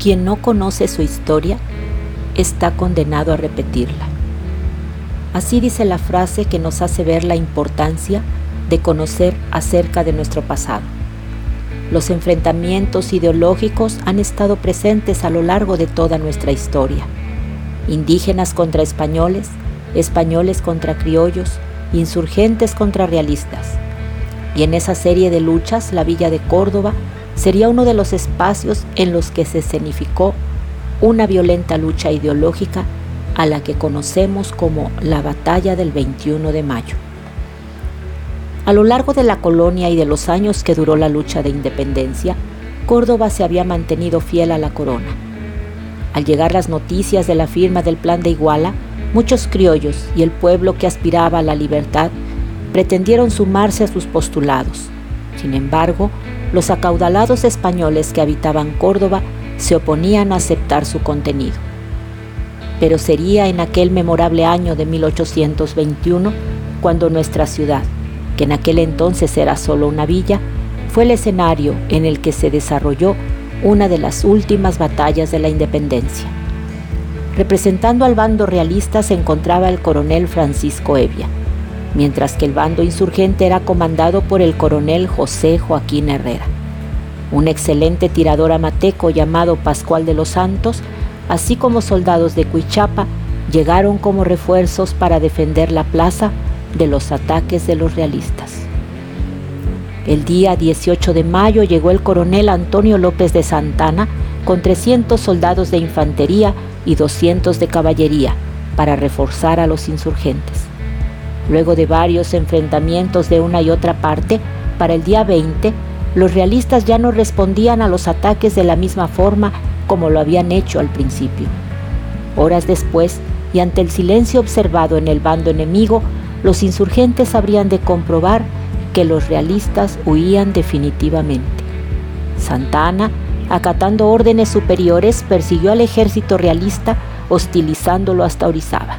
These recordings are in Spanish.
quien no conoce su historia está condenado a repetirla. Así dice la frase que nos hace ver la importancia de conocer acerca de nuestro pasado. Los enfrentamientos ideológicos han estado presentes a lo largo de toda nuestra historia. Indígenas contra españoles, españoles contra criollos, insurgentes contra realistas. Y en esa serie de luchas, la villa de Córdoba sería uno de los espacios en los que se escenificó una violenta lucha ideológica a la que conocemos como la Batalla del 21 de Mayo. A lo largo de la colonia y de los años que duró la lucha de independencia, Córdoba se había mantenido fiel a la corona. Al llegar las noticias de la firma del Plan de Iguala, muchos criollos y el pueblo que aspiraba a la libertad pretendieron sumarse a sus postulados. Sin embargo, los acaudalados españoles que habitaban Córdoba se oponían a aceptar su contenido. Pero sería en aquel memorable año de 1821 cuando nuestra ciudad, que en aquel entonces era solo una villa, fue el escenario en el que se desarrolló una de las últimas batallas de la independencia. Representando al bando realista se encontraba el coronel Francisco Evia, mientras que el bando insurgente era comandado por el coronel José Joaquín Herrera. Un excelente tirador amateco llamado Pascual de los Santos, así como soldados de Cuichapa, llegaron como refuerzos para defender la plaza de los ataques de los realistas. El día 18 de mayo llegó el coronel Antonio López de Santana con 300 soldados de infantería y 200 de caballería para reforzar a los insurgentes. Luego de varios enfrentamientos de una y otra parte, para el día 20, los realistas ya no respondían a los ataques de la misma forma como lo habían hecho al principio. Horas después, y ante el silencio observado en el bando enemigo, los insurgentes habrían de comprobar que los realistas huían definitivamente. Santana, acatando órdenes superiores, persiguió al ejército realista, hostilizándolo hasta Orizaba.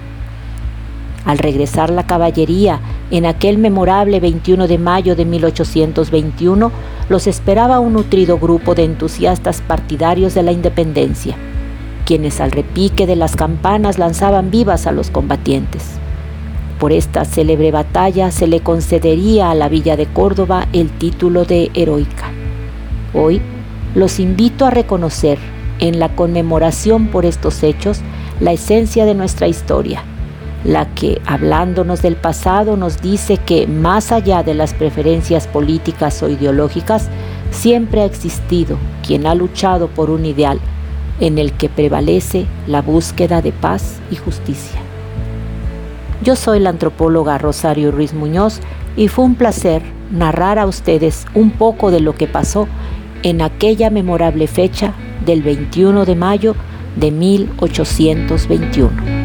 Al regresar la caballería en aquel memorable 21 de mayo de 1821, los esperaba un nutrido grupo de entusiastas partidarios de la independencia, quienes al repique de las campanas lanzaban vivas a los combatientes. Por esta célebre batalla se le concedería a la villa de Córdoba el título de heroica. Hoy los invito a reconocer en la conmemoración por estos hechos la esencia de nuestra historia, la que, hablándonos del pasado, nos dice que más allá de las preferencias políticas o ideológicas, siempre ha existido quien ha luchado por un ideal en el que prevalece la búsqueda de paz y justicia. Yo soy la antropóloga Rosario Ruiz Muñoz y fue un placer narrar a ustedes un poco de lo que pasó en aquella memorable fecha del 21 de mayo de 1821.